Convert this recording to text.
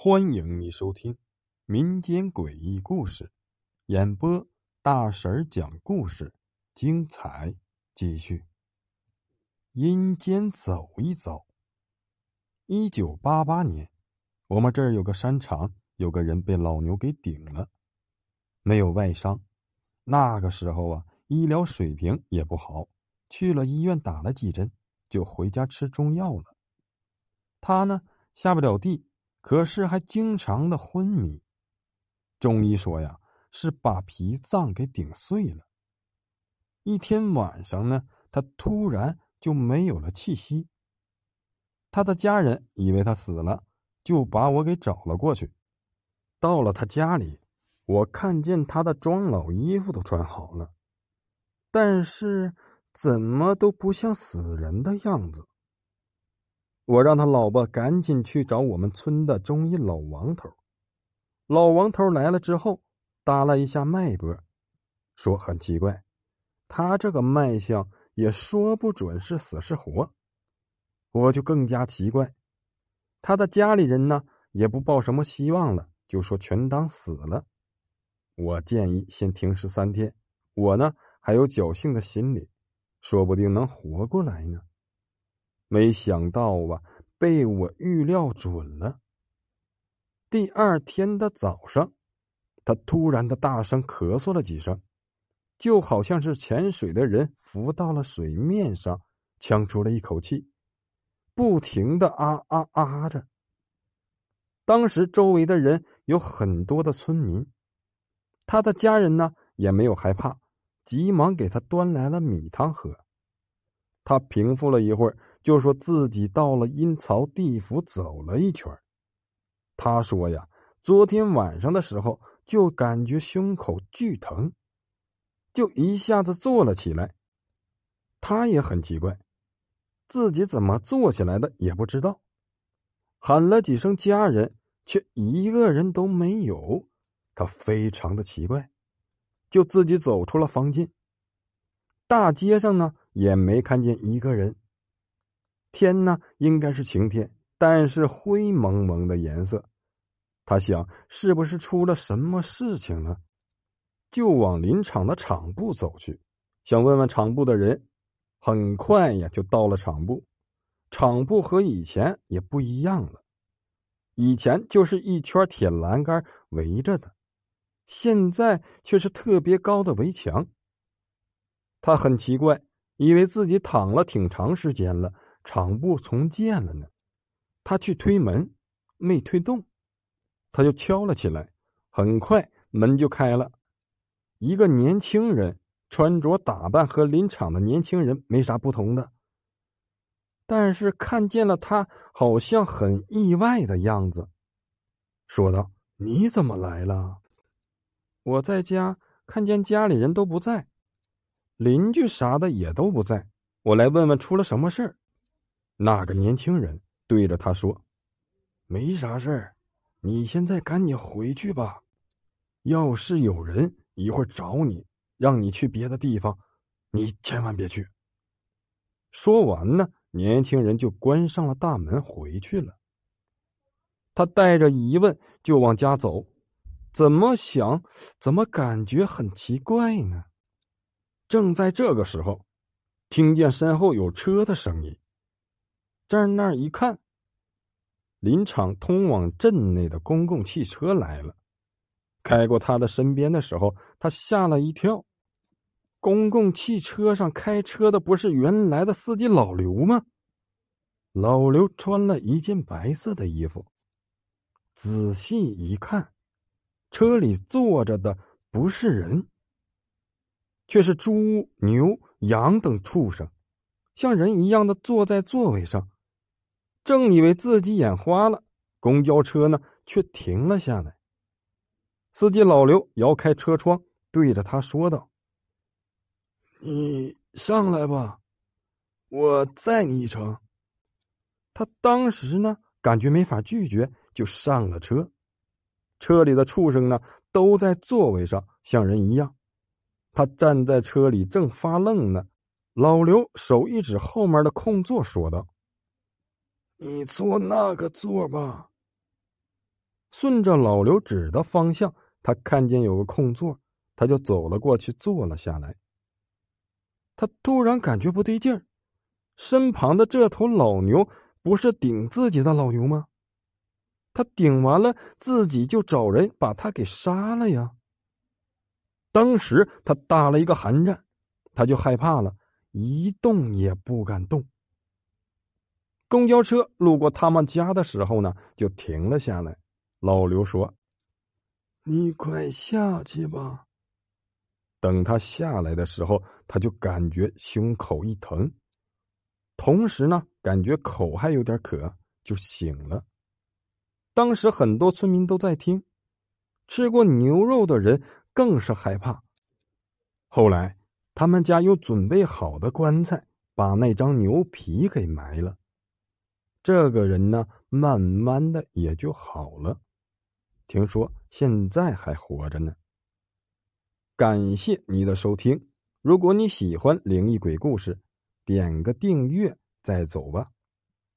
欢迎你收听民间诡异故事，演播大婶讲故事，精彩继续。阴间走一走。一九八八年，我们这儿有个山场，有个人被老牛给顶了，没有外伤。那个时候啊，医疗水平也不好，去了医院打了几针，就回家吃中药了。他呢，下不了地。可是还经常的昏迷，中医说呀，是把脾脏给顶碎了。一天晚上呢，他突然就没有了气息。他的家人以为他死了，就把我给找了过去。到了他家里，我看见他的装老衣服都穿好了，但是怎么都不像死人的样子。我让他老婆赶紧去找我们村的中医老王头。老王头来了之后，搭了一下脉搏，说很奇怪，他这个脉象也说不准是死是活。我就更加奇怪，他的家里人呢也不抱什么希望了，就说全当死了。我建议先停尸三天，我呢还有侥幸的心理，说不定能活过来呢。没想到啊，被我预料准了。第二天的早上，他突然的大声咳嗽了几声，就好像是潜水的人浮到了水面上，呛出了一口气，不停的啊啊啊着。当时周围的人有很多的村民，他的家人呢也没有害怕，急忙给他端来了米汤喝。他平复了一会儿，就说自己到了阴曹地府走了一圈。他说呀，昨天晚上的时候就感觉胸口剧疼，就一下子坐了起来。他也很奇怪，自己怎么坐起来的也不知道。喊了几声家人，却一个人都没有。他非常的奇怪，就自己走出了房间。大街上呢。也没看见一个人。天呢，应该是晴天，但是灰蒙蒙的颜色。他想，是不是出了什么事情了？就往林场的场部走去，想问问场部的人。很快呀，就到了场部。场部和以前也不一样了，以前就是一圈铁栏杆围着的，现在却是特别高的围墙。他很奇怪。以为自己躺了挺长时间了，厂部重建了呢。他去推门，没推动，他就敲了起来。很快门就开了，一个年轻人，穿着打扮和林场的年轻人没啥不同的，但是看见了他，好像很意外的样子，说道：“你怎么来了？我在家，看见家里人都不在。”邻居啥的也都不在，我来问问出了什么事儿。那个年轻人对着他说：“没啥事儿，你现在赶紧回去吧。要是有人一会儿找你，让你去别的地方，你千万别去。”说完呢，年轻人就关上了大门回去了。他带着疑问就往家走，怎么想，怎么感觉很奇怪呢？正在这个时候，听见身后有车的声音。站那儿一看，林场通往镇内的公共汽车来了。开过他的身边的时候，他吓了一跳。公共汽车上开车的不是原来的司机老刘吗？老刘穿了一件白色的衣服。仔细一看，车里坐着的不是人。却是猪、牛、羊等畜生，像人一样的坐在座位上。正以为自己眼花了，公交车呢却停了下来。司机老刘摇开车窗，对着他说道：“你上来吧，我载你一程。”他当时呢感觉没法拒绝，就上了车。车里的畜生呢都在座位上，像人一样。他站在车里正发愣呢，老刘手一指后面的空座，说道：“你坐那个座吧。”顺着老刘指的方向，他看见有个空座，他就走了过去，坐了下来。他突然感觉不对劲儿，身旁的这头老牛不是顶自己的老牛吗？他顶完了，自己就找人把他给杀了呀。当时他打了一个寒战，他就害怕了，一动也不敢动。公交车路过他们家的时候呢，就停了下来。老刘说：“你快下去吧。”等他下来的时候，他就感觉胸口一疼，同时呢，感觉口还有点渴，就醒了。当时很多村民都在听，吃过牛肉的人更是害怕。后来，他们家有准备好的棺材，把那张牛皮给埋了。这个人呢，慢慢的也就好了。听说现在还活着呢。感谢你的收听，如果你喜欢灵异鬼故事，点个订阅再走吧。